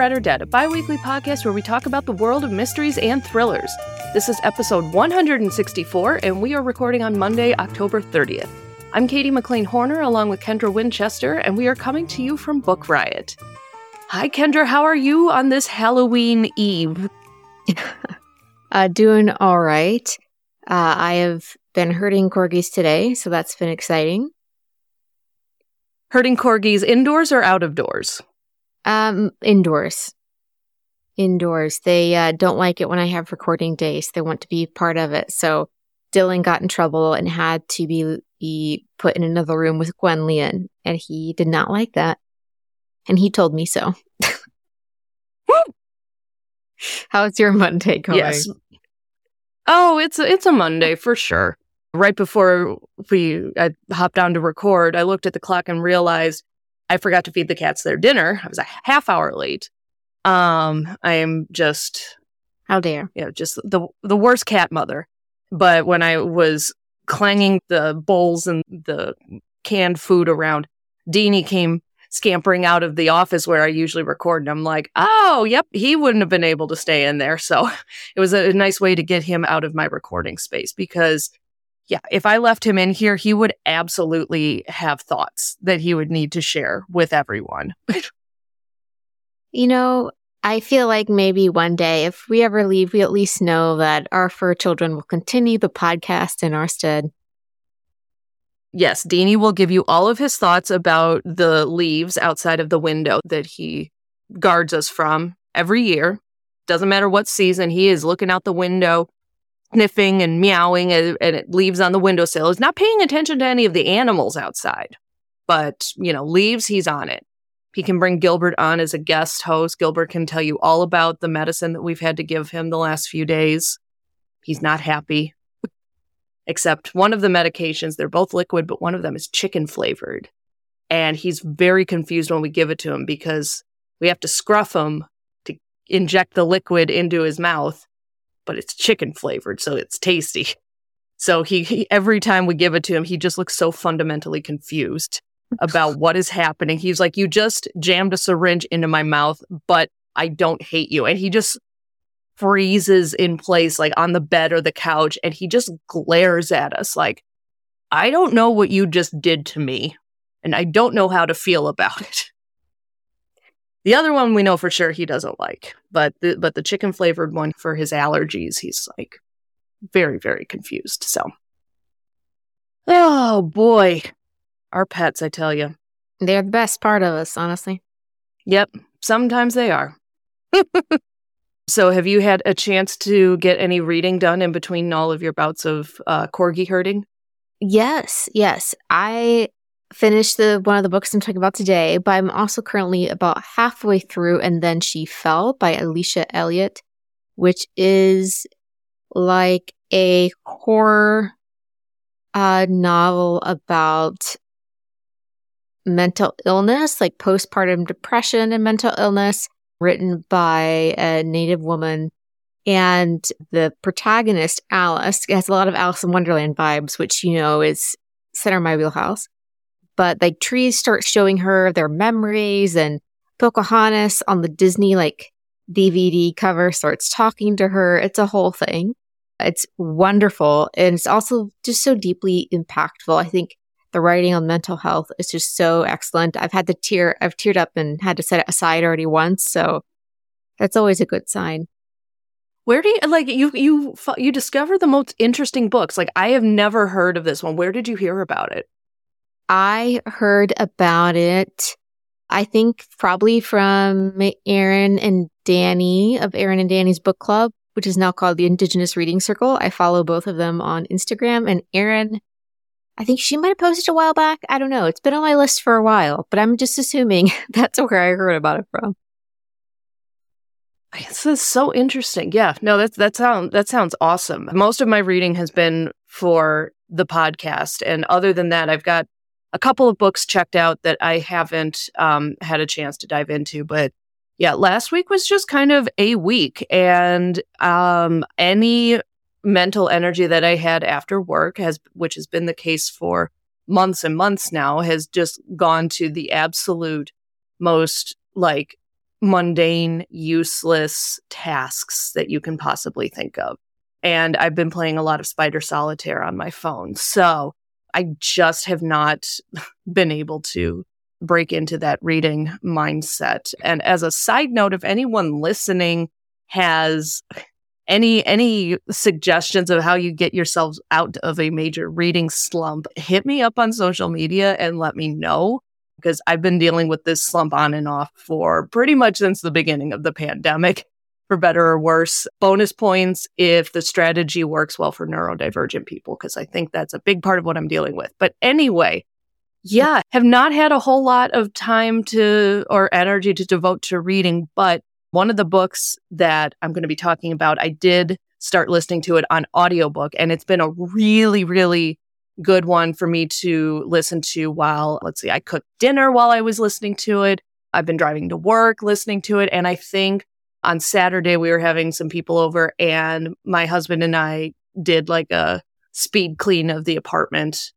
Read or Dead, a bi weekly podcast where we talk about the world of mysteries and thrillers. This is episode 164, and we are recording on Monday, October 30th. I'm Katie McLain Horner along with Kendra Winchester, and we are coming to you from Book Riot. Hi, Kendra, how are you on this Halloween Eve? uh, doing all right. Uh, I have been herding corgis today, so that's been exciting. Herding corgis indoors or out of doors? Um, indoors. Indoors. They uh, don't like it when I have recording days. They want to be part of it. So Dylan got in trouble and had to be, be put in another room with Gwen Leon, and he did not like that. And he told me so. How's your Monday going? Yes. Oh, it's a, it's a Monday for sure. Right before we I hopped on to record, I looked at the clock and realized I forgot to feed the cats their dinner. I was a half hour late. Um, I am just how dare you know just the the worst cat mother. But when I was clanging the bowls and the canned food around, Deanie came scampering out of the office where I usually record. And I'm like, oh, yep, he wouldn't have been able to stay in there. So it was a, nice way to get him out of my recording space because yeah, if I left him in here, he would absolutely have thoughts that he would need to share with everyone. you know, I feel like maybe one day, if we ever leave, we at least know that our fur children will continue the podcast in our stead. Yes, Deanie will give you all of his thoughts about the leaves outside of the window that he guards us from every year. Doesn't matter what season, he is looking out the window sniffing and meowing and, it leaves on the windowsill. He's not paying attention to any of the animals outside, but, you know, leaves, he's on it. He can bring Gilbert on as a guest host. Gilbert can tell you all about the medicine that we've had to give him the last few days. He's not happy. Except one of the medications, they're both liquid, but one of them is chicken flavored. And he's very confused when we give it to him because we have to scruff him to inject the liquid into his mouth but it's chicken flavored, so it's tasty. So he, he, every time we give it to him, he just looks so fundamentally confused about what is happening. He's like, "You just jammed a syringe into my mouth, but I don't hate you." And he just freezes in place like on the bed or the couch and he just glares at us like, "I don't know what you just did to me, and I don't know how to feel about it." The other one we know for sure he doesn't like, but the, but the chicken flavored one for his allergies, he's like very very confused. So, oh boy, our pets, I tell you, they're the best part of us, honestly. Yep, sometimes they are. so, have you had a chance to get any reading done in between all of your bouts of uh, corgi herding? Yes, yes. I finished the one of the books I'm talking about today, but I'm also currently about halfway through and then she fell by Alicia Elliott, which is like a horror uh, novel about mental illness, like postpartum depression and mental illness, written by a native woman. And the protagonist, Alice, has a lot of Alice in Wonderland vibes, which, you know, is center my wheelhouse but like trees start showing her their memories and Pocahontas on the Disney like DVD cover starts talking to her. It's a whole thing. It's wonderful. And it's also just so deeply impactful. I think the writing on mental health is just so excellent. I've had to tear, I've teared up and had to set it aside already once. So that's always a good sign. Where do you like you you you discover the most interesting books? Like I have never heard of this one. Where did you hear about it? I heard about it, I think probably from Aaron and Danny of Aaron and Danny's book club, which is now called the Indigenous Reading Circle. I follow both of them on Instagram. And Aaron, I think she might have posted a while back. I don't know. It's been on my list for a while, but I'm just assuming that's where I heard about it from. This is so interesting. Yeah, no, that that sounds that sounds awesome. Most of my reading has been for the podcast, and other than that, I've got a couple of books checked out that I haven't um, had a chance to dive into, but yeah, last week was just kind of a week, and um, any mental energy that I had after work has, which has been the case for months and months now, has just gone to the absolute most like mundane, useless tasks that you can possibly think of. And I've been playing a lot of Spider Solitaire on my phone. So I just have not been able to break into that reading mindset. And as a side note, if anyone listening has any any suggestions of how you get yourselves out of a major reading slump, hit me up on social media and let me know because I've been dealing with this slump on and off for pretty much since the beginning of the pandemic, for better or worse. Bonus points if the strategy works well for neurodivergent people, because I think that's a big part of what I'm dealing with. But anyway, yeah, have not had a whole lot of time to or energy to devote to reading, but one of the books that I'm going to be talking about, I did start listening to it on audiobook and it's been a really really good one for me to listen to while, let's see, I cooked dinner while I was listening to it. I've been driving to work listening to it. And I think on Saturday we were having some people over and my husband and I did like a speed clean of the apartment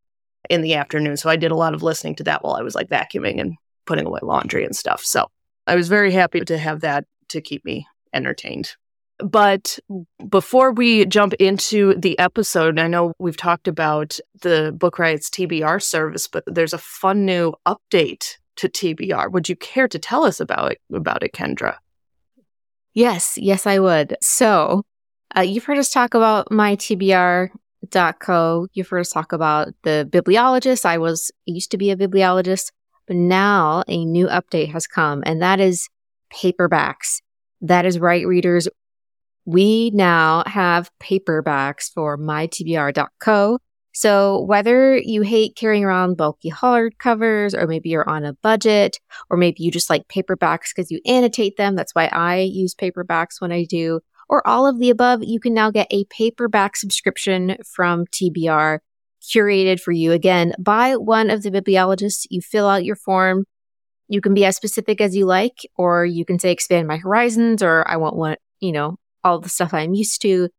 in the afternoon. So I did a lot of listening to that while I was like vacuuming and putting away laundry and stuff. So I was very happy to have that to keep me entertained. But before we jump into the episode, I know we've talked about the Book Riot's TBR service, but there's a fun new update to TBR. Would you care to tell us about it, about it, Kendra? Yes, yes, I would. So, uh, you've heard us talk about my. You've heard us talk about the bibliologist. I was used to be a bibliologist, but now a new update has come, and that is paperbacks. That is right, readers we now have paperbacks for mytbr.co. So whether you hate carrying around bulky hardcovers, or maybe you're on a budget, or maybe you just like paperbacks because you annotate them, that's why I use paperbacks when I do, or all of the above, you can now get a paperback subscription from TBR curated for you again by one of the bibliologists. You fill out your form. You can be as specific as you like, or you can say expand my horizons, or I want one, you know, all the stuff I'm used to.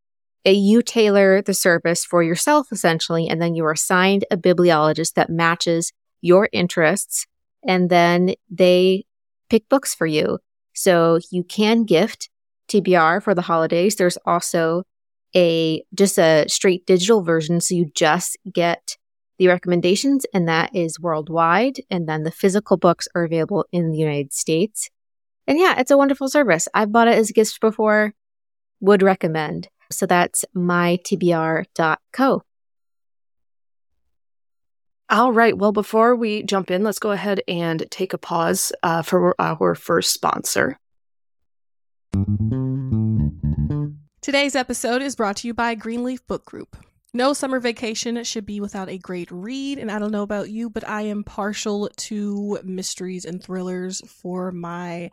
You tailor the service for yourself essentially, and then you are assigned a bibliologist that matches your interests, and then they pick books for you. So you can gift TBR for the holidays. There's also a just a straight digital version, so you just get the recommendations, and that is worldwide. And then the physical books are available in the United States. And yeah, it's a wonderful service. I've bought it as gifts before would recommend. So that's mytbr.co. All right. Well, before we jump in, let's go ahead and take a pause uh, for our first sponsor. Today's episode is brought to you by Greenleaf Book Group. No summer vacation should be without a great read, and I don't know about you, but I am partial to mysteries and thrillers for my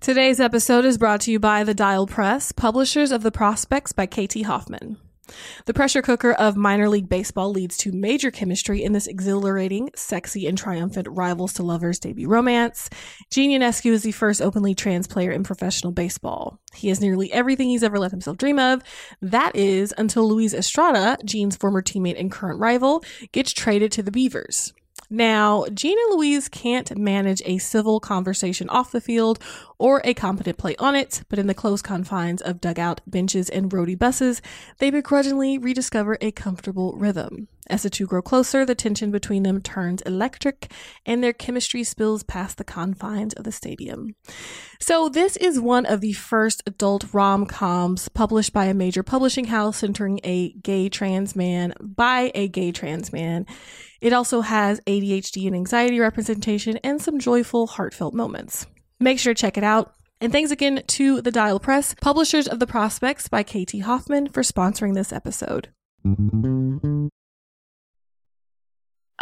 Today's episode is brought to you by The Dial Press, publishers of The Prospects by KT Hoffman. The pressure cooker of minor league baseball leads to major chemistry in this exhilarating, sexy, and triumphant rivals to lovers debut romance. Gene Ionescu is the first openly trans player in professional baseball. He has nearly everything he's ever let himself dream of. That is until Luis Estrada, Gene's former teammate and current rival, gets traded to the Beavers. Now, and Luis can't manage a civil conversation off the field or a competent play on it, but in the close confines of dugout benches and roadie buses, they begrudgingly rediscover a comfortable rhythm. As the two grow closer, the tension between them turns electric and their chemistry spills past the confines of the stadium. So, this is one of the first adult rom coms published by a major publishing house centering a gay trans man by a gay trans man. It also has ADHD and anxiety representation and some joyful, heartfelt moments. Make sure to check it out. And thanks again to the Dial Press, publishers of The Prospects by KT Hoffman, for sponsoring this episode.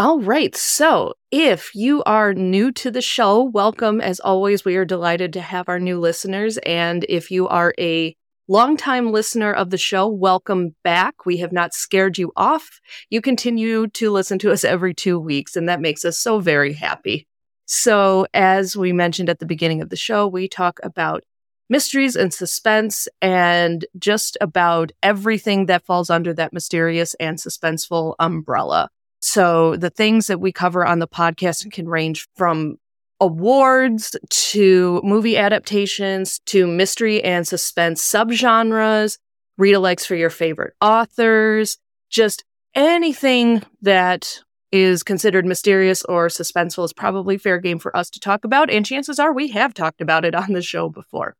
All right. So, if you are new to the show, welcome. As always, we are delighted to have our new listeners. And if you are a longtime listener of the show, welcome back. We have not scared you off. You continue to listen to us every two weeks, and that makes us so very happy. So, as we mentioned at the beginning of the show, we talk about mysteries and suspense and just about everything that falls under that mysterious and suspenseful umbrella. So the things that we cover on the podcast can range from awards to movie adaptations to mystery and suspense subgenres, read alikes for your favorite authors, just anything that is considered mysterious or suspenseful is probably fair game for us to talk about. And chances are we have talked about it on the show before.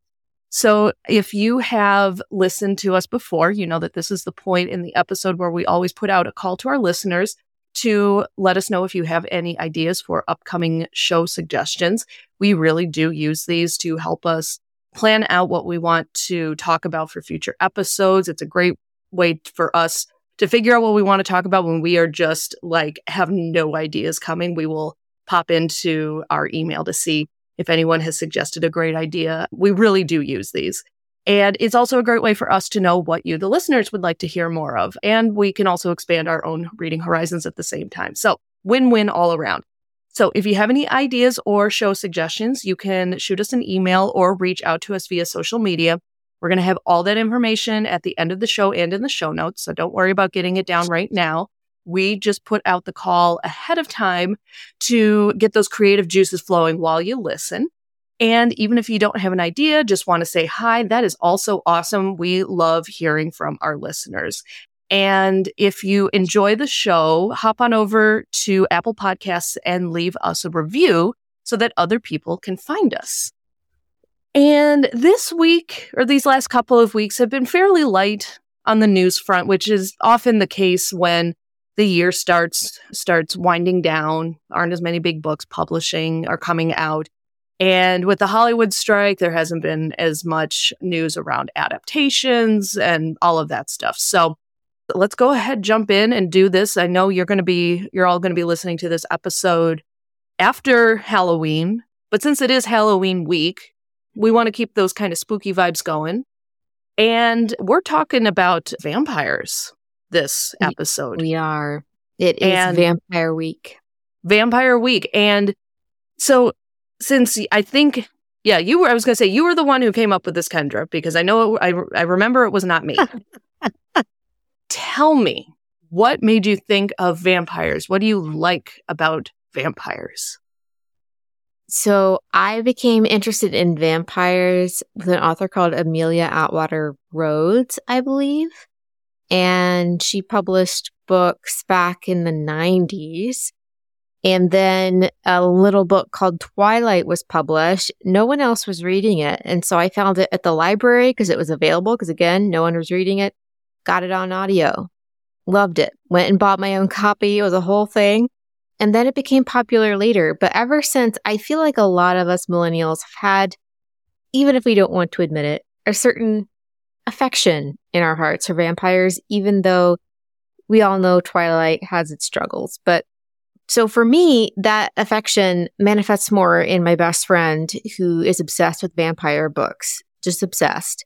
So if you have listened to us before, you know that this is the point in the episode where we always put out a call to our listeners to let us know if you have any ideas for upcoming show suggestions. We really do use these to help us plan out what we want to talk about for future episodes. It's a great way for us to figure out what we want to talk about when we are just like have no ideas coming. We will pop into our email to see if anyone has suggested a great idea. We really do use these. And it's also a great way for us to know what you, the listeners, would like to hear more of. And we can also expand our own reading horizons at the same time. So win win all around. So if you have any ideas or show suggestions, you can shoot us an email or reach out to us via social media. We're going to have all that information at the end of the show and in the show notes. So don't worry about getting it down right now. We just put out the call ahead of time to get those creative juices flowing while you listen. And even if you don't have an idea, just want to say hi, that is also awesome. We love hearing from our listeners. And if you enjoy the show, hop on over to Apple Podcasts and leave us a review so that other people can find us. And this week, or these last couple of weeks, have been fairly light on the news front, which is often the case when the year starts starts winding down. Aren't as many big books publishing are coming out. And with the Hollywood strike, there hasn't been as much news around adaptations and all of that stuff. So let's go ahead, jump in and do this. I know you're going to be, you're all going to be listening to this episode after Halloween, but since it is Halloween week, we want to keep those kind of spooky vibes going. And we're talking about vampires this episode. We are. It is and Vampire Week. Vampire Week. And so since I think, yeah, you were, I was going to say, you were the one who came up with this, Kendra, because I know, it, I, I remember it was not me. Tell me, what made you think of vampires? What do you like about vampires? So I became interested in vampires with an author called Amelia Atwater Rhodes, I believe. And she published books back in the 90s. And then a little book called Twilight was published. No one else was reading it. And so I found it at the library because it was available. Because again, no one was reading it. Got it on audio. Loved it. Went and bought my own copy. It was a whole thing. And then it became popular later. But ever since, I feel like a lot of us millennials had, even if we don't want to admit it, a certain affection in our hearts for vampires, even though we all know Twilight has its struggles. But so for me, that affection manifests more in my best friend who is obsessed with vampire books, just obsessed.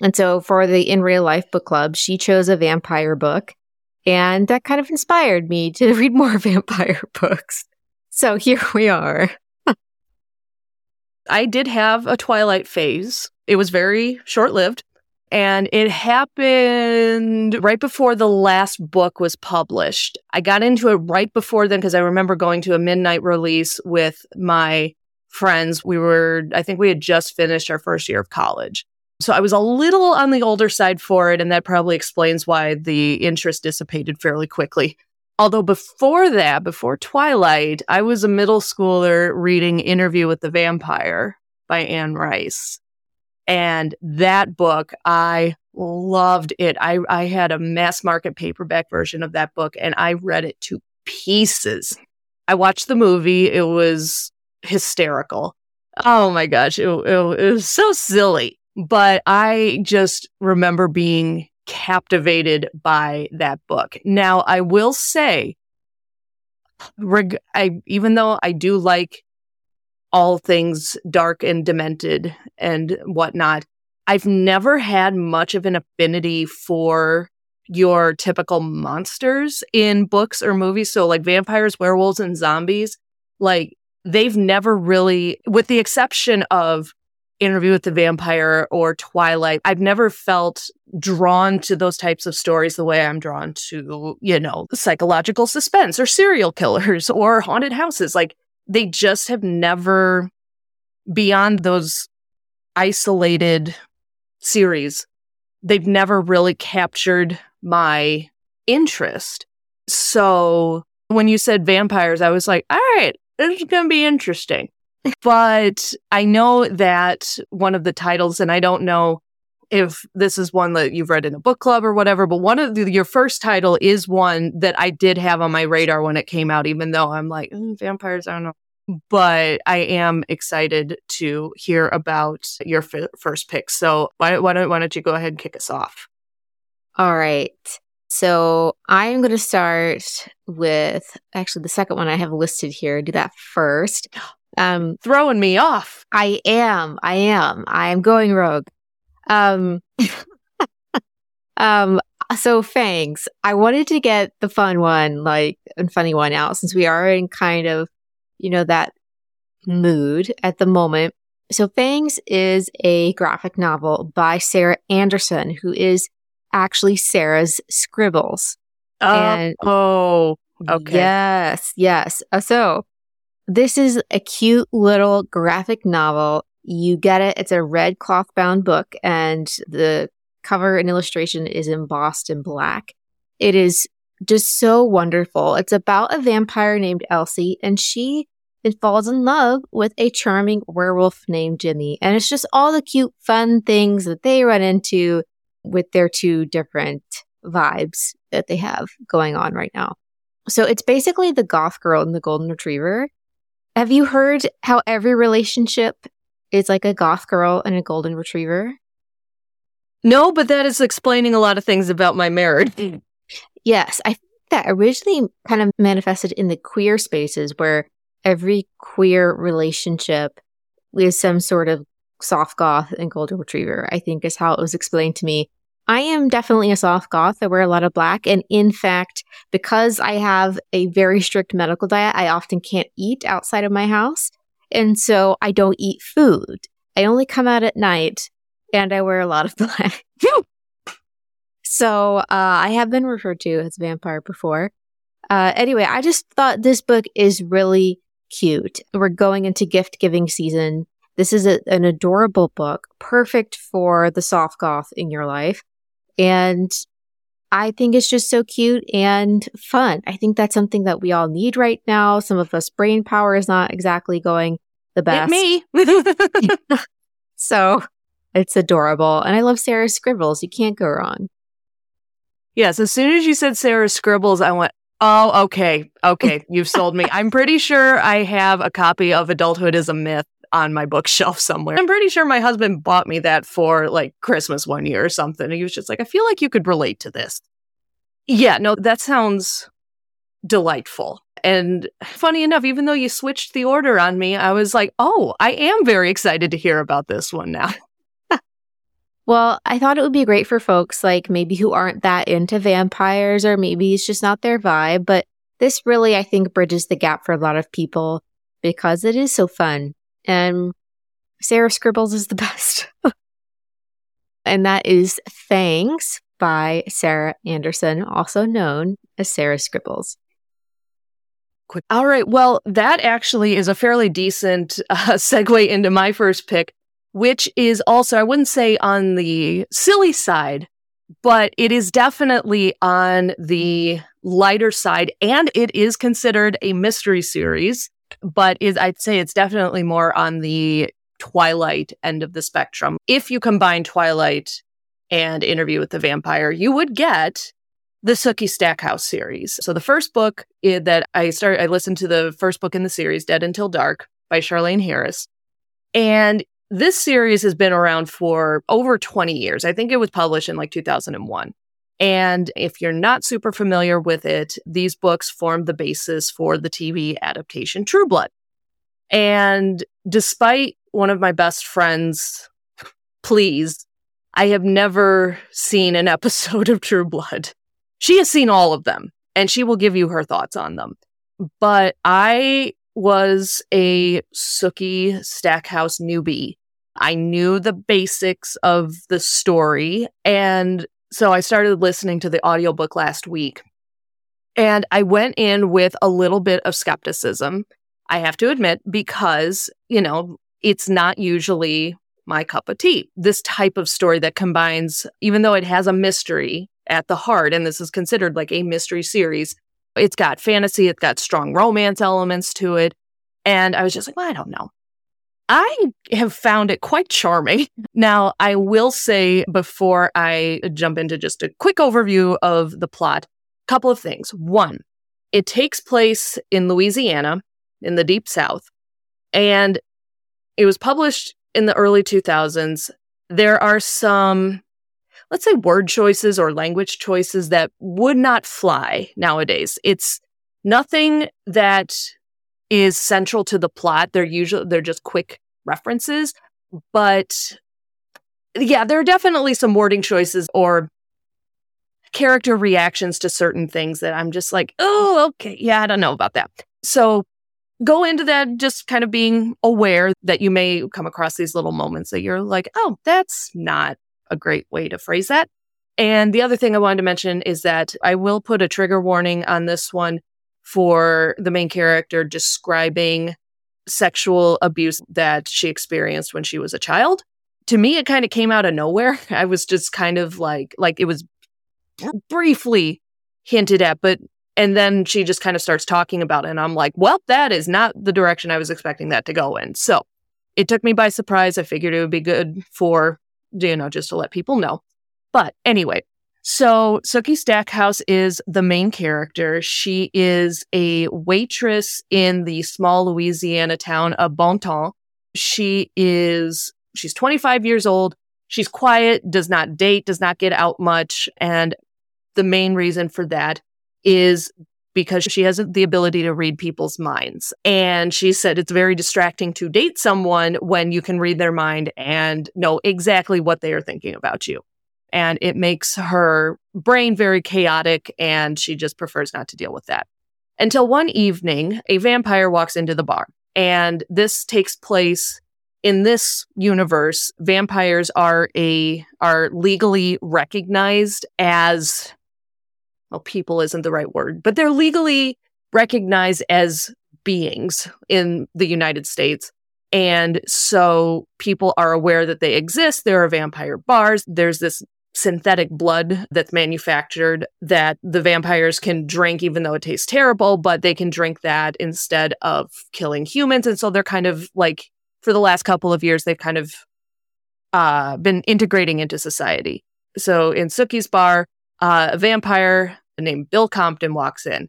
And so for the in real life book club, she chose a vampire book. And that kind of inspired me to read more vampire books. So here we are. I did have a Twilight phase. It was very short lived. And it happened right before the last book was published. I got into it right before then because I remember going to a midnight release with my friends. We were, I think we had just finished our first year of college. So I was a little on the older side for it. And that probably explains why the interest dissipated fairly quickly. Although before that, before Twilight, I was a middle schooler reading Interview with the Vampire by Anne Rice. And that book, I loved it. I, I had a mass market paperback version of that book and I read it to pieces. I watched the movie. It was hysterical. Oh my gosh. It, it, it was so silly. But I just remember being captivated by that book. Now, I will say, reg- I, even though I do like all things dark and demented and whatnot, I've never had much of an affinity for your typical monsters in books or movies. So, like vampires, werewolves, and zombies, like they've never really, with the exception of Interview with the Vampire or Twilight, I've never felt drawn to those types of stories the way I'm drawn to, you know, psychological suspense or serial killers or haunted houses. Like they just have never, beyond those isolated series, they've never really captured my interest. So when you said vampires, I was like, all right, this is going to be interesting but I know that one of the titles, and I don't know if this is one that you've read in a book club or whatever, but one of the, your first title is one that I did have on my radar when it came out, even though I'm like, mm, vampires, I don't know. But I am excited to hear about your f- first pick. So why, why, don't, why don't you go ahead and kick us off? All right. So I'm going to start with actually the second one I have listed here. Do that first. Um, throwing me off. I am. I am. I am going rogue. Um, um, so fangs. I wanted to get the fun one, like, and funny one out since we are in kind of, you know, that mood at the moment. So Fangs is a graphic novel by Sarah Andersen, who is actually Sarah's scribbles. Uh, and, oh, okay. Yes, yes. Uh, so this is a cute little graphic novel. You get it. It's a red cloth bound book and the cover and illustration is embossed in black. It is just so wonderful. It's about a vampire named Elsie and she falls in love with a charming werewolf named Jimmy. And it's just all the cute, fun things that they run into with their two different vibes that they have going on right now. So it's basically the goth girl and the golden retriever. Have you heard how every relationship is like a goth girl and a golden retriever? No, but that is explaining a lot of things about my marriage. Yes, I think that originally kind of manifested in the queer spaces where every queer relationship is some sort of soft goth and golden retriever, I think is how it was explained to me. I am definitely a soft goth. I wear a lot of black. And in fact, because I have a very strict medical diet, I often can't eat outside of my house. And so I don't eat food. I only come out at night and I wear a lot of black. so uh, I have been referred to as vampire before. Uh, anyway, I just thought this book is really cute. We're going into gift giving season. This is a, an adorable book, perfect for the soft goth in your life. And I think it's just so cute and fun. I think that's something that we all need right now. Some of us brain power is not exactly going the best. me. so it's adorable. And I love Sarah's scribbles. You can't go wrong. Yes. As soon as you said Sarah's scribbles, I went, Oh, okay. Okay. You've sold me. I'm pretty sure I have a copy of Adulthood is a Myth on my bookshelf somewhere. I'm pretty sure my husband bought me that for like Christmas one year or something. He was just like, I feel like you could relate to this. Yeah, no, that sounds delightful. And funny enough, even though you switched the order on me, I was like, oh, I am very excited to hear about this one now. well, I thought it would be great for folks like maybe who aren't that into vampires or maybe it's just not their vibe. But this really, I think, bridges the gap for a lot of people because it is so fun and Sarah Scribbles is the best. and that is Fangs by Sarah Andersen, also known as Sarah Scribbles. All right. Well, that actually is a fairly decent uh, segue into my first pick, which is also, I wouldn't say on the silly side, but it is definitely on the lighter side and it is considered a mystery series, but is I'd say it's definitely more on the Twilight end of the spectrum. If you combine Twilight and Interview with the Vampire, you would get the Sookie Stackhouse series. So the first book that I started, I listened to the first book in the series, Dead Until Dark by Charlaine Harris. And this series has been around for over 20 years. I think it was published in like 2001. And if you're not super familiar with it, these books formed the basis for the TV adaptation True Blood. And despite one of my best friends' pleas, I have never seen an episode of True Blood. She has seen all of them and she will give you her thoughts on them. But I was a Sookie Stackhouse newbie. I knew the basics of the story. And so I started listening to the audiobook last week. And I went in with a little bit of skepticism, I have to admit, because, you know, it's not usually my cup of tea. This type of story that combines, even though it has a mystery at the heart, and this is considered like a mystery series, it's got fantasy, it's got strong romance elements to it. And I was just like, well, I don't know. I have found it quite charming. Now, I will say before I jump into just a quick overview of the plot, a couple of things. One, it takes place in Louisiana in the deep south, and it was published in the early 2000s. There are some, let's say, word choices or language choices that would not fly nowadays. It's nothing that is central to the plot. They're usually they're just quick references, but yeah, there are definitely some wording choices or character reactions to certain things that I'm just like, oh, okay, yeah, I don't know about that. So go into that just kind of being aware that you may come across these little moments that you're like, oh, that's not a great way to phrase that. And the other thing I wanted to mention is that I will put a trigger warning on this one for the main character describing sexual abuse that she experienced when she was a child. To me, it kind of came out of nowhere. I was just kind of like, like it was briefly hinted at, but, and then she just kind of starts talking about it. And I'm like, well, that is not the direction I was expecting that to go in. So it took me by surprise. I figured it would be good for, you know, just to let people know. But anyway, so Sookie Stackhouse is the main character. She is a waitress in the small Louisiana town of Bon Temps. She is, she's 25 years old. She's quiet, does not date, does not get out much. And the main reason for that is because she has the ability to read people's minds. And she said it's very distracting to date someone when you can read their mind and know exactly what they are thinking about you and it makes her brain very chaotic and she just prefers not to deal with that. Until one evening, a vampire walks into the bar and this takes place in this universe. Vampires are a, are legally recognized as, well, people isn't the right word, but they're legally recognized as beings in the United States. And so people are aware that they exist. There are vampire bars. There's this synthetic blood that's manufactured that the vampires can drink, even though it tastes terrible, but they can drink that instead of killing humans. And so they're kind of like, for the last couple of years, they've kind of uh, been integrating into society. So in Sookie's bar, uh, a vampire named Bill Compton walks in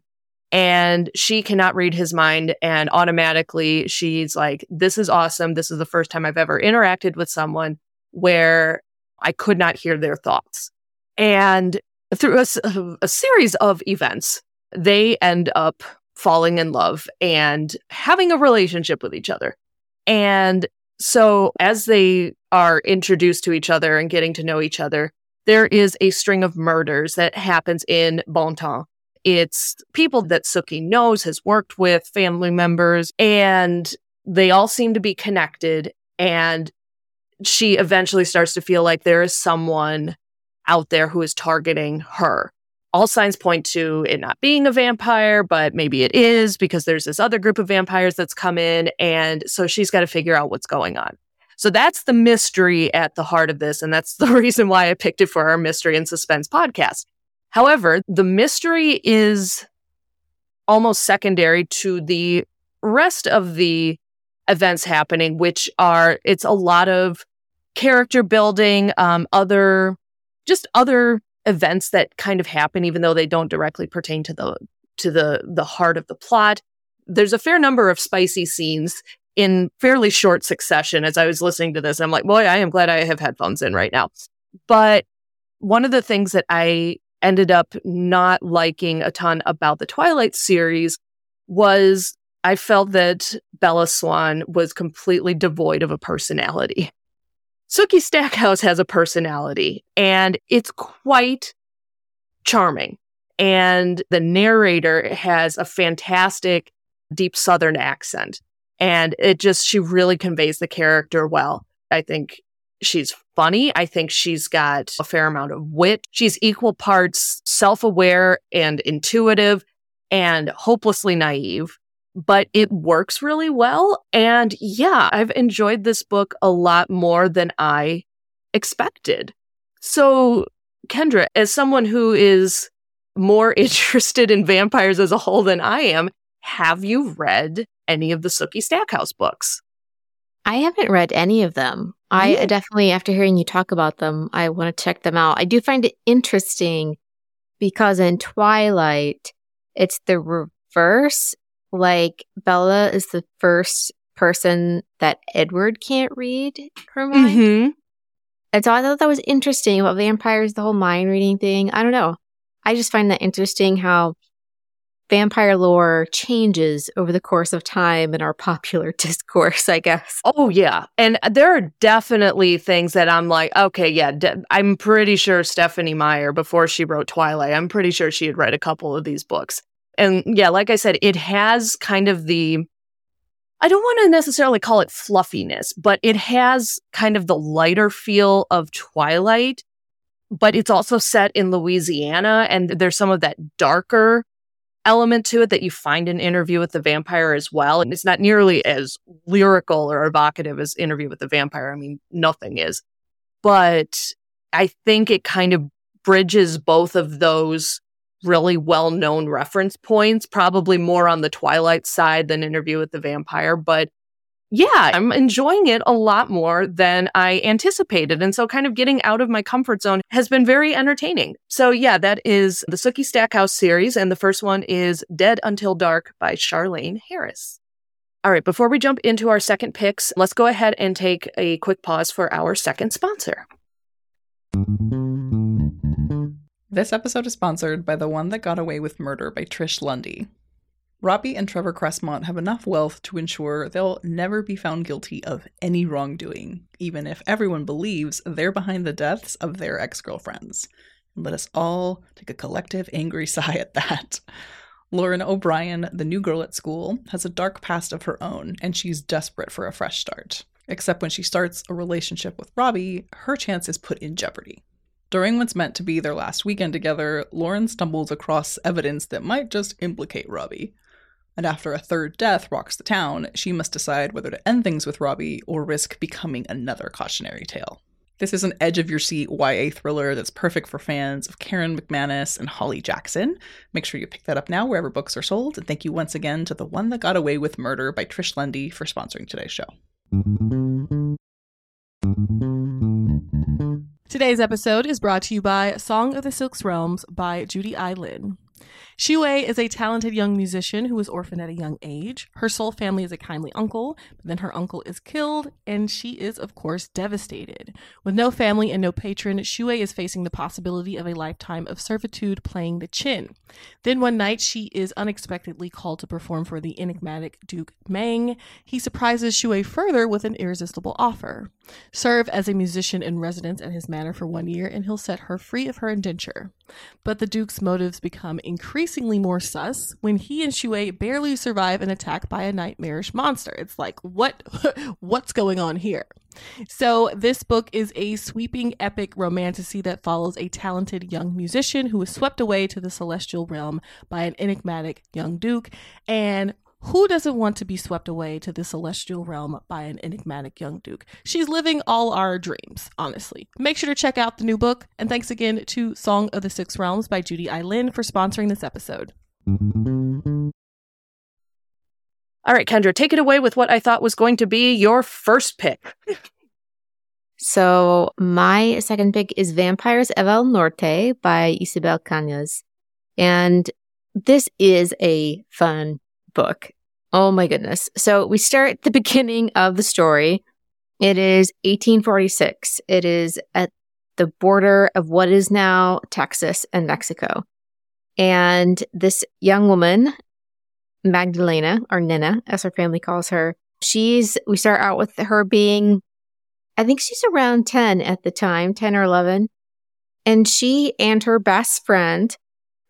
and she cannot read his mind. And automatically she's like, This is awesome. This is the first time I've ever interacted with someone where I could not hear their thoughts. And through a, a series of events, they end up falling in love and having a relationship with each other. And so as they are introduced to each other and getting to know each other, there is a string of murders that happens in Bon Temps. It's people that Sookie knows, has worked with, family members, and they all seem to be connected. And she eventually starts to feel like there is someone out there who is targeting her. All signs point to it not being a vampire, but maybe it is because there's this other group of vampires that's come in. And so she's got to figure out what's going on. So that's the mystery at the heart of this. And that's the reason why I picked it for our mystery and suspense podcast. However, the mystery is almost secondary to the rest of the events happening, which are it's a lot of character building, um, other just other events that kind of happen, even though they don't directly pertain to the to the the heart of the plot. There's a fair number of spicy scenes in fairly short succession as I was listening to this. I'm like, boy, I am glad I have headphones in right now. But one of the things that I ended up not liking a ton about the Twilight series was I felt that Bella Swan was completely devoid of a personality. Sookie Stackhouse has a personality and it's quite charming. And the narrator has a fantastic deep Southern accent. And it just, she really conveys the character well. I think she's funny. I think she's got a fair amount of wit. She's equal parts self aware and intuitive and hopelessly naive, but it works really well. And yeah, I've enjoyed this book a lot more than I expected. So, Kendra, as someone who is more interested in vampires as a whole than I am, have you read any of the Sookie Stackhouse books? I haven't read any of them. I definitely, after hearing you talk about them, I want to check them out. I do find it interesting because in Twilight, it's the reverse. Like Bella is the first person that Edward can't read her mind. Mm-hmm. And so I thought that was interesting about vampires, the whole mind reading thing. I don't know. I just find that interesting how vampire lore changes over the course of time in our popular discourse, I guess. Oh, yeah. And there are definitely things that I'm like, okay, yeah, de- I'm pretty sure Stephenie Meyer, before she wrote Twilight, I'm pretty sure she had read a couple of these books. And yeah, like I said, it has kind of the, I don't want to necessarily call it fluffiness, but it has kind of the lighter feel of Twilight. But it's also set in Louisiana, and there's some of that darker element to it that you find in Interview with the Vampire as well. And it's not nearly as lyrical or evocative as Interview with the Vampire. I mean, nothing is. But I think it kind of bridges both of those really well known reference points, probably more on the Twilight side than Interview with the Vampire. But yeah, I'm enjoying it a lot more than I anticipated. And so, kind of getting out of my comfort zone has been very entertaining. So, yeah, that is the Sookie Stackhouse series. And the first one is Dead Until Dark by Charlaine Harris. All right, before we jump into our second picks, let's go ahead and take a quick pause for our second sponsor. This episode is sponsored by The One That Got Away with Murder by Trish Lundy. Robbie and Trevor Cressmont have enough wealth to ensure they'll never be found guilty of any wrongdoing, even if everyone believes they're behind the deaths of their ex girlfriends. Let us all take a collective angry sigh at that. Lauren O'Brien, the new girl at school, has a dark past of her own, and she's desperate for a fresh start. Except when she starts a relationship with Robbie, her chance is put in jeopardy. During what's meant to be their last weekend together, Lauren stumbles across evidence that might just implicate Robbie and after a third death rocks the town, she must decide whether to end things with Robbie or risk becoming another cautionary tale. This is an edge of your seat YA thriller that's perfect for fans of Karen McManus and Holly Jackson. Make sure you pick that up now wherever books are sold. And thank you once again to The One That Got Away with Murder by Trish Lundy for sponsoring today's show. Today's episode is brought to you by Song of the Six Realms by Judy I. Lin. Xue is a talented young musician who was orphaned at a young age. Her sole family is a kindly uncle, but then her uncle is killed, and she is, of course, devastated. With no family and no patron, Xue is facing the possibility of a lifetime of servitude playing the qin. Then one night, she is unexpectedly called to perform for the enigmatic Duke Meng. He surprises Xue further with an irresistible offer serve as a musician in residence at his manor for one year, and he'll set her free of her indenture. But the Duke's motives become increasingly more sus when he and Xue barely survive an attack by a nightmarish monster. It's like, what what's going on here? So, this book is a sweeping epic romantasy that follows a talented young musician who is swept away to the celestial realm by an enigmatic young duke and Who doesn't want to be swept away to the celestial realm by an enigmatic young duke? She's living all our dreams, honestly. Make sure to check out the new book, and thanks again to Song of the Six Realms by Judy I. Lin for sponsoring this episode. All right, Kendra, take it away with what I thought was going to be your first pick. So my second pick is Vampires of El Norte by Isabel Cañas. And this is a fun book. Oh my goodness. So we start the beginning of the story. It is 1846. It is at the border of what is now Texas and Mexico. And this young woman, Magdalena, or Nina, as her family calls her, she's, we start out with her being I think she's around 10 at the time, 10 or 11. And she and her best friend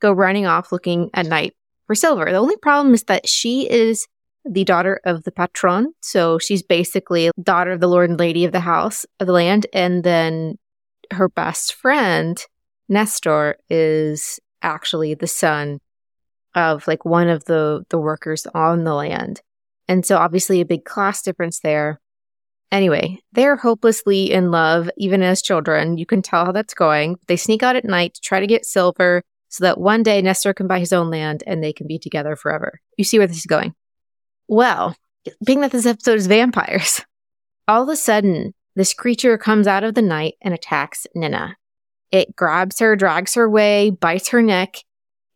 go running off looking at night for silver. The only problem is that she is the daughter of the patron. So she's basically daughter of the lord and lady of the house, of the land. And then her best friend, Nestor, is actually the son of like one of the, the workers on the land. And so obviously a big class difference there. Anyway, they're hopelessly in love, even as children. You can tell how that's going. They sneak out at night to try to get silver so that one day Nestor can buy his own land and they can be together forever. You see where this is going. Well, being that this episode is vampires, all of a sudden, this creature comes out of the night and attacks Nina. It grabs her, drags her away, bites her neck,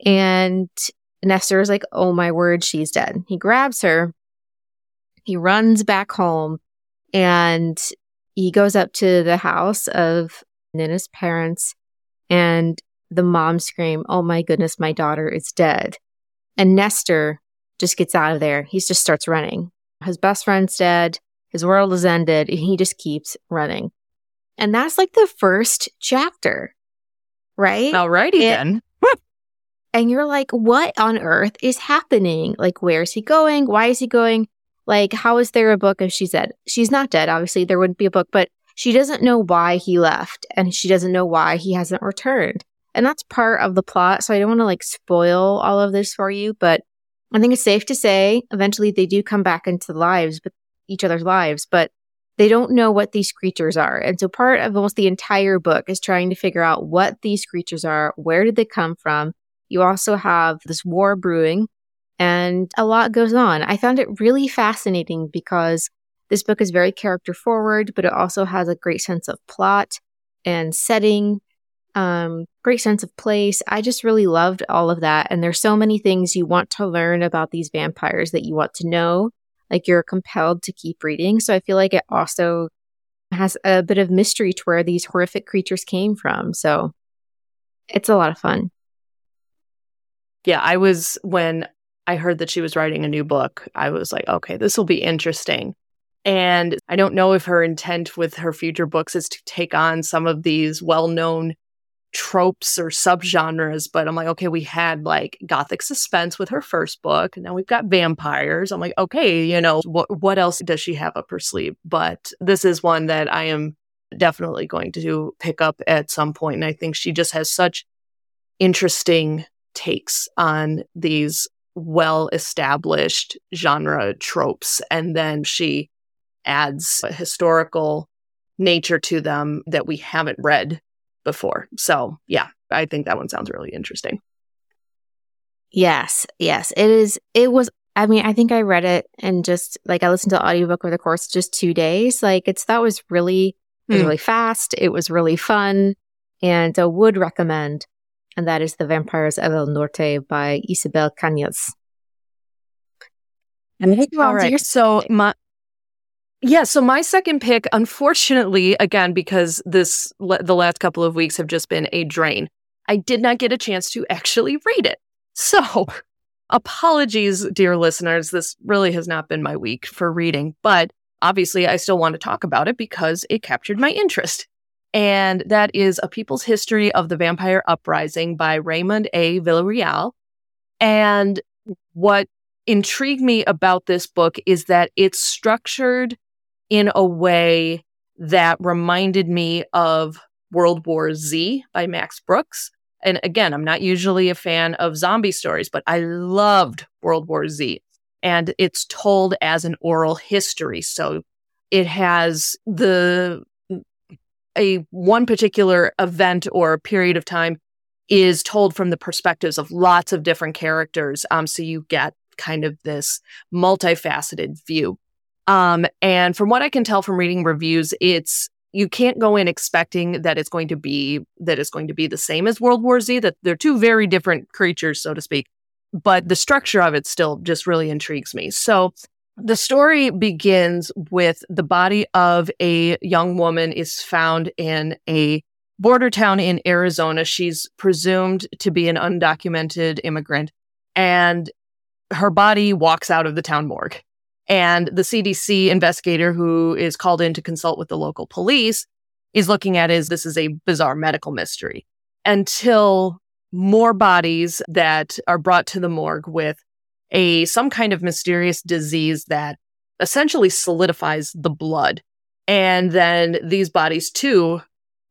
and Nestor is like, oh my word, she's dead. He grabs her, he runs back home, and he goes up to the house of Nina's parents and the mom scream, Oh my goodness, my daughter is dead. And Nestor just gets out of there. He just starts running. His best friend's dead. His world is ended. And he just keeps running. And that's like the first chapter, right? Alrighty it, then. and you're like, what on earth is happening? Like, where's he going? Why is he going? Like, how is there a book if she's dead? She's not dead, obviously. There wouldn't be a book, but she doesn't know why he left and she doesn't know why he hasn't returned. And that's part of the plot. So I don't want to like spoil all of this for you, but I think it's safe to say eventually they do come back into lives, but each other's lives, but they don't know what these creatures are. And so part of almost the entire book is trying to figure out what these creatures are, where did they come from? You also have this war brewing and a lot goes on. I found it really fascinating because this book is very character forward, but it also has a great sense of plot and setting, um, great sense of place. I just really loved all of that. And there's so many things you want to learn about these vampires that you want to know. Like you're compelled to keep reading. So I feel like it also has a bit of mystery to where these horrific creatures came from. So it's a lot of fun. Yeah, I was when I heard that she was writing a new book, I was like, okay, this will be interesting. And I don't know if her intent with her future books is to take on some of these well known tropes or subgenres, but I'm like, okay, we had like gothic suspense with her first book. And now we've got vampires. I'm like, okay, you know, what what else does she have up her sleeve? But this is one that I am definitely going to pick up at some point. And I think she just has such interesting takes on these well established genre tropes. And then she adds a historical nature to them that we haven't read before. So, yeah, I think that one sounds really interesting. Yes, yes, it is. It was, I mean, I think I read it and just like I listened to the audiobook over the course of just two days. Like, it's that was really, it was mm. really fast. It was really fun and I would recommend and that is The Vampires of El Norte by Isabel Cañas. All right. So my yeah, so my second pick, unfortunately, again because this the last couple of weeks have just been a drain. I did not get a chance to actually read it. So, apologies, dear listeners. This really has not been my week for reading, but obviously, I still want to talk about it because it captured my interest and that is A People's History of the Vampire Uprising by Raymond A. Villareal. And what intrigued me about this book is that it's structured in a way that reminded me of World War Z by Max Brooks. And again, I'm not usually a fan of zombie stories, but I loved World War Z. and it's told as an oral history. So it has the a one particular event or period of time is told from the perspectives of lots of different characters. Um, so you get kind of this multifaceted view. Um, and from what I can tell from reading reviews, it's you can't go in expecting that it's going to be that it's going to be the same as World War Z. That they're two very different creatures, so to speak. But the structure of it still just really intrigues me. So the story begins with the body of a young woman is found in a border town in Arizona. She's presumed to be an undocumented immigrant, and her body walks out of the town morgue. And the CDC investigator who is called in to consult with the local police is looking at is this is a bizarre medical mystery. Until more bodies that are brought to the morgue with a some kind of mysterious disease that essentially solidifies the blood. And then these bodies too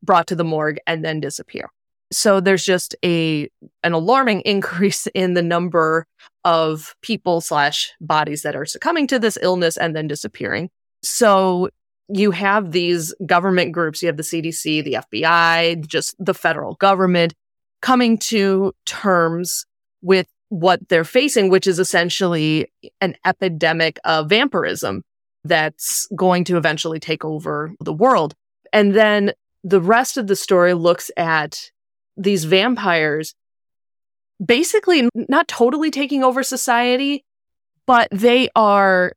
brought to the morgue and then disappear so there's just a an alarming increase in the number of people slash bodies that are succumbing to this illness and then disappearing. So you have these government groups, you have the CDC, the FBI, just the federal government coming to terms with what they're facing, which is essentially an epidemic of vampirism that's going to eventually take over the world. And then the rest of the story looks at these vampires basically not totally taking over society, but they are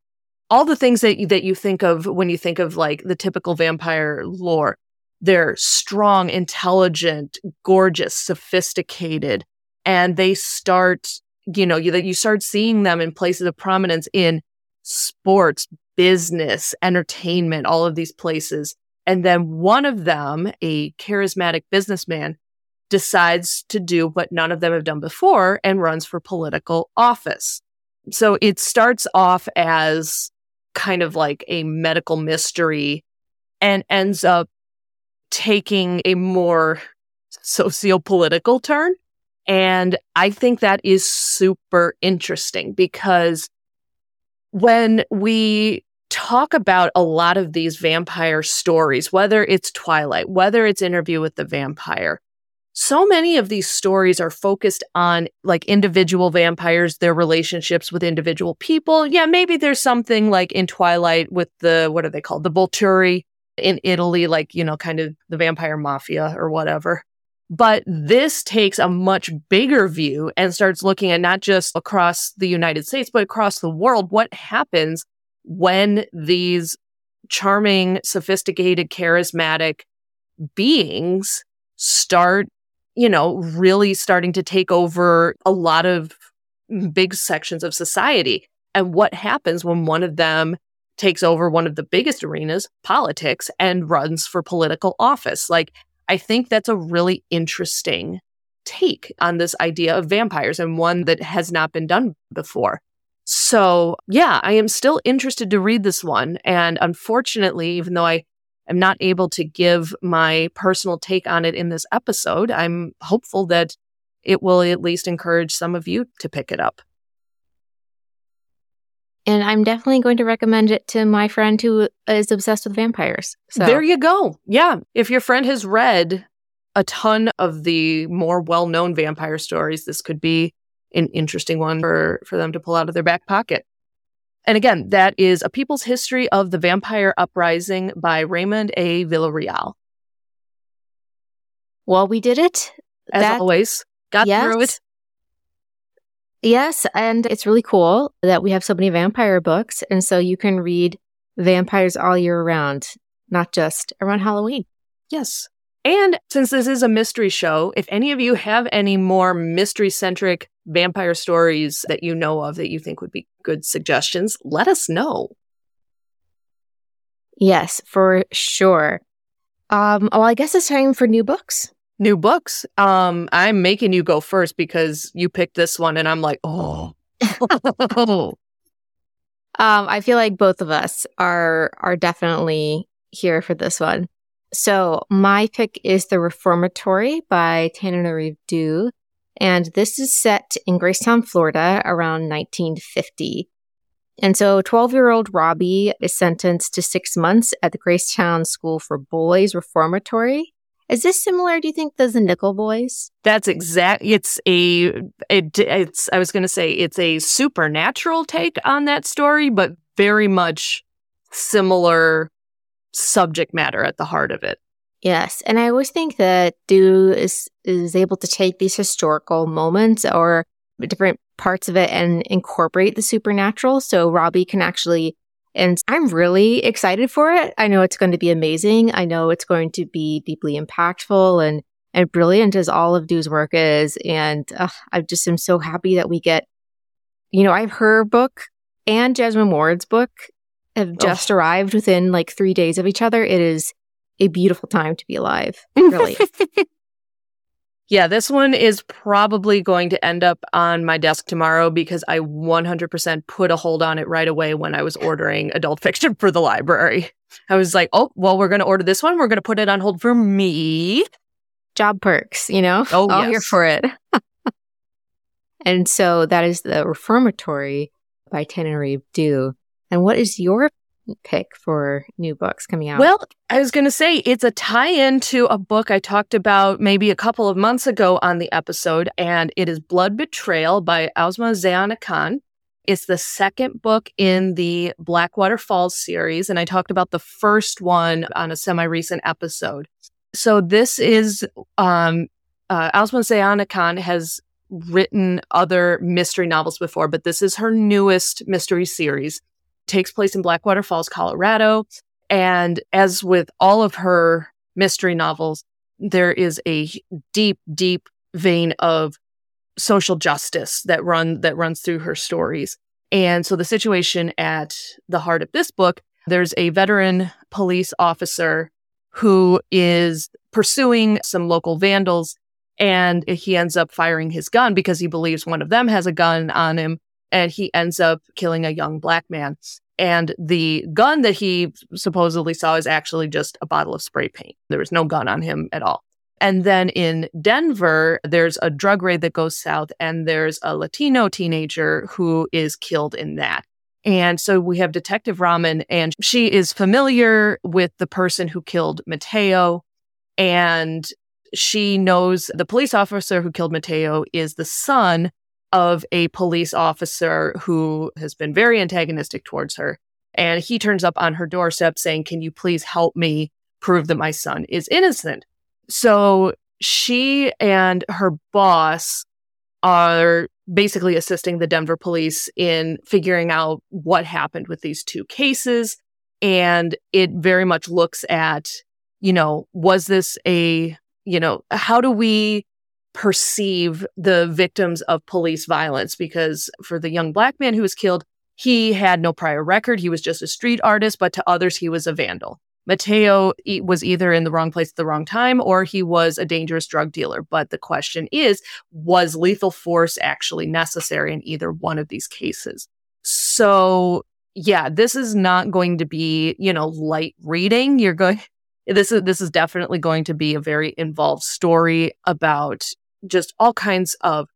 all the things that you, that you think of when you think of like the typical vampire lore. They're strong, intelligent, gorgeous, sophisticated, and they start, you know, you, you start seeing them in places of prominence in sports, business, entertainment, all of these places. And then one of them, a charismatic businessman, decides to do what none of them have done before and runs for political office. So it starts off as kind of like a medical mystery and ends up taking a more socio-political turn. And I think that is super interesting because when we talk about a lot of these vampire stories, whether it's Twilight, whether it's Interview with the Vampire, so many of these stories are focused on like individual vampires, their relationships with individual people. Yeah, maybe there's something like in Twilight with the, what are they called? The Volturi in Italy, like, you know, kind of the vampire mafia or whatever. But this takes a much bigger view and starts looking at not just across the United States, but across the world. What happens when these charming, sophisticated, charismatic beings start you know, really starting to take over a lot of big sections of society. And what happens when one of them takes over one of the biggest arenas, politics, and runs for political office? Like, I think that's a really interesting take on this idea of vampires and one that has not been done before. So, yeah, I am still interested to read this one. And unfortunately, even though I am not able to give my personal take on it in this episode, I'm hopeful that it will at least encourage some of you to pick it up. And I'm definitely going to recommend it to my friend who is obsessed with vampires. So there you go. Yeah. If your friend has read a ton of the more well known vampire stories, this could be an interesting one for, for them to pull out of their back pocket. And again, that is A People's History of the Vampire Uprising by Raymond A. Villareal. Well, we did it. As that, always, got yes, through it. Yes, and it's really cool that we have so many vampire books. And so you can read vampires all year round, not just around Halloween. Yes. And since this is a mystery show, if any of you have any more mystery centric vampire stories that you know of that you think would be good suggestions, let us know. Yes, for sure. Um, well, I guess it's time for new books. New books. Um, I'm making you go first because you picked this one, and I'm like, oh. um, I feel like both of us are are definitely here for this one. So my pick is The Reformatory by Tananarive Due. And this is set in Gracetown, Florida around 1950. And so 12 year old Robbie is sentenced to six months at the Gracetown School for Boys Reformatory. Is this similar, do you think, to the Nickel Boys? That's exact. It's a. It, it's. I was going to say it's a supernatural take on that story, but very much similar subject matter at the heart of it. Yes, and I always think that Due is is able to take these historical moments or different parts of it and incorporate the supernatural. So Robbie can actually, and I'm really excited for it. I know it's going to be amazing. I know it's going to be deeply impactful and and brilliant as all of Due's work is. And uh, I just am so happy that we get, you know, I have her book and Jesmyn Ward's book have just oh. arrived within like three days of each other. It is a beautiful time to be alive. Really. yeah, this one is probably going to end up on my desk tomorrow because I 100% put a hold on it right away when I was ordering adult fiction for the library. I was like, oh, well, we're going to order this one. We're going to put it on hold for me. Job perks, you know? Oh, All yes. here for it. and so that is the Reformatory by Tananarive Due. And what is your pick for new books coming out? Well, I was going to say it's a tie in to a book I talked about maybe a couple of months ago on the episode, and it is Blood Betrayal by Ausma Zehanat Khan. It's the second book in the Blackwater Falls series, and I talked about the first one on a semi recent episode. So this is um, uh, Zeana Khan has written other mystery novels before, but this is her newest mystery series takes place in Blackwater Falls, Colorado. And as with all of her mystery novels, there is a deep, deep vein of social justice that run that runs through her stories. And so the situation at the heart of this book, there's a veteran police officer who is pursuing some local vandals and he ends up firing his gun because he believes one of them has a gun on him and he ends up killing a young black man. And the gun that he supposedly saw is actually just a bottle of spray paint. There was no gun on him at all. And then in Denver, there's a drug raid that goes south, and there's a Latino teenager who is killed in that. And so we have Detective Rahman, and she is familiar with the person who killed Mateo. And she knows the police officer who killed Mateo is the son of a police officer who has been very antagonistic towards her. And he turns up on her doorstep saying, Can you please help me prove that my son is innocent? So she and her boss are basically assisting the Denver police in figuring out what happened with these two cases. And it very much looks at, you know, was this a, you know, how do we perceive the victims of police violence because for the young black man who was killed, he had no prior record. He was just a street artist, but to others, he was a vandal. Mateo was either in the wrong place at the wrong time or he was a dangerous drug dealer. But the question is, was lethal force actually necessary in either one of these cases? So, yeah, this is not going to be, you know, light reading. You're going, this is, this is definitely going to be a very involved story about just all kinds of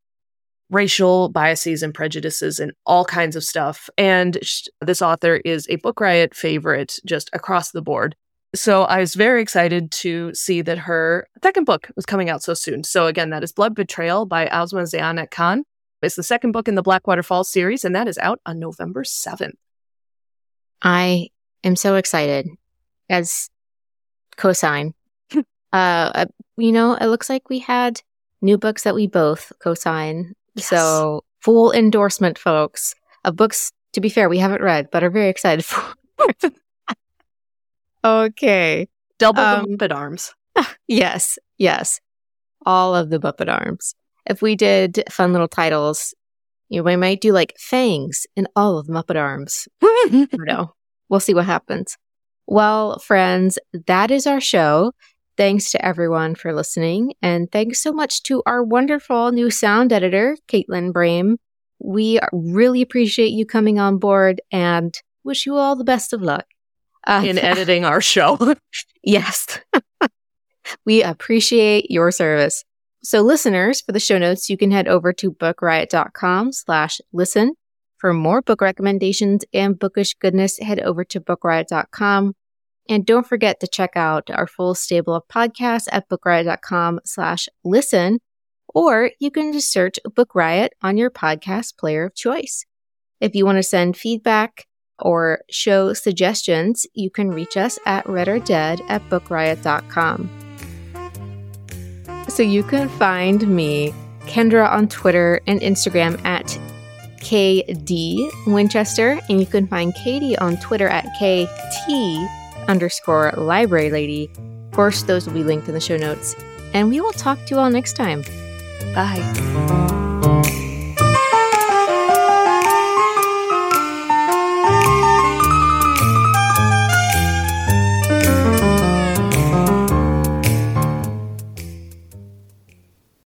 racial biases and prejudices and all kinds of stuff. And sh- this author is a Book Riot favorite just across the board. So I was very excited to see that her second book was coming out so soon. So again, that is Blood Betrayal by Ausma Zehanat Khan. It's the second book in the Blackwater Falls series, and that is out on November 7th. I am so excited as cosign. uh, you know, it looks like we had new books that we both co-sign. Yes. So full endorsement, folks, of books. To be fair, we haven't read, but are very excited for. okay, double um, the Muppet arms. yes, yes, all of the Muppet arms. If we did fun little titles, you know, we might do like fangs in all of the Muppet arms. no, we'll see what happens. Well, friends, that is our show. Thanks to everyone for listening. And thanks so much to our wonderful new sound editor, Caitlin Brame. We really appreciate you coming on board and wish you all the best of luck uh, in editing our show. yes. we appreciate your service. So listeners, for the show notes, you can head over to bookriot.com slash listen For more book recommendations and bookish goodness, head over to bookriot.com. And don't forget to check out our full stable of podcasts at bookriot.com slash listen, or you can just search Book Riot on your podcast player of choice. If you want to send feedback or show suggestions, you can reach us at readordead at bookriot.com. So you can find me, Kendra, on Twitter and Instagram at KD Winchester, and you can find Katie on Twitter at KT underscore library lady. Of course, those will be linked in the show notes. And we will talk to you all next time. Bye.